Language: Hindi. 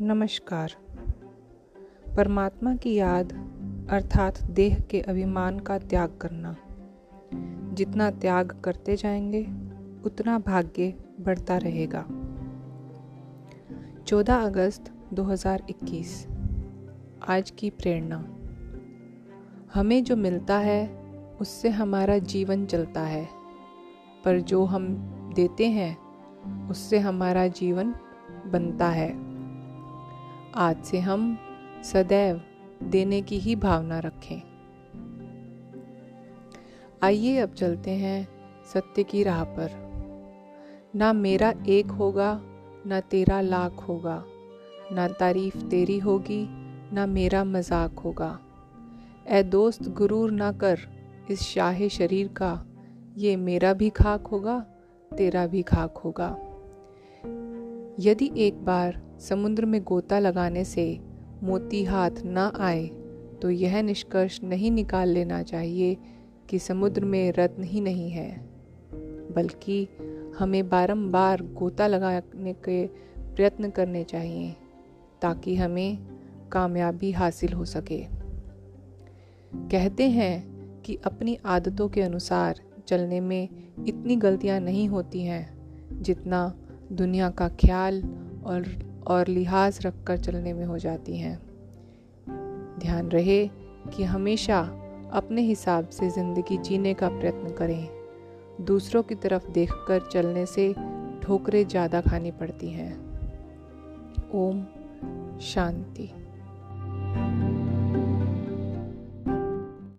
नमस्कार। परमात्मा की याद, अर्थात देह के अभिमान का त्याग करना। जितना त्याग करते जाएँगे, उतना भाग्य बढ़ता रहेगा। 14 अगस्त 2021 आज की प्रेरणा। हमें जो मिलता है, उससे हमारा जीवन चलता है। पर जो हम देते हैं, उससे हमारा जीवन बनता है। आज से हम सदैव देने की ही भावना रखें। आइए अब चलते हैं सत्य की राह पर। ना मेरा एक होगा, ना तेरा लाख होगा, ना तारीफ़ तेरी होगी, ना मेरा मज़ाक होगा। ए दोस्त, गुरूर ना कर इस शाह शरीर का, ये मेरा भी खाक होगा, तेरा भी खाक होगा। यदि एक बार समुद्र में गोता लगाने से मोती हाथ न आए तो यह निष्कर्ष नहीं निकाल लेना चाहिए कि समुद्र में रत्न ही नहीं है, बल्कि हमें बारंबार गोता लगाने के प्रयत्न करने चाहिए, ताकि हमें कामयाबी हासिल हो सके। कहते हैं कि अपनी आदतों के अनुसार चलने में इतनी गलतियाँ नहीं होती हैं, जितना दुनिया का ख्याल और और लिहाज रख कर चलने में हो जाती हैं। ध्यान रहे कि हमेशा अपने हिसाब से ज़िंदगी जीने का प्रयत्न करें। दूसरों की तरफ़ देखकर चलने से ठोकरें ज़्यादा खानी पड़ती हैं। ओम शांति।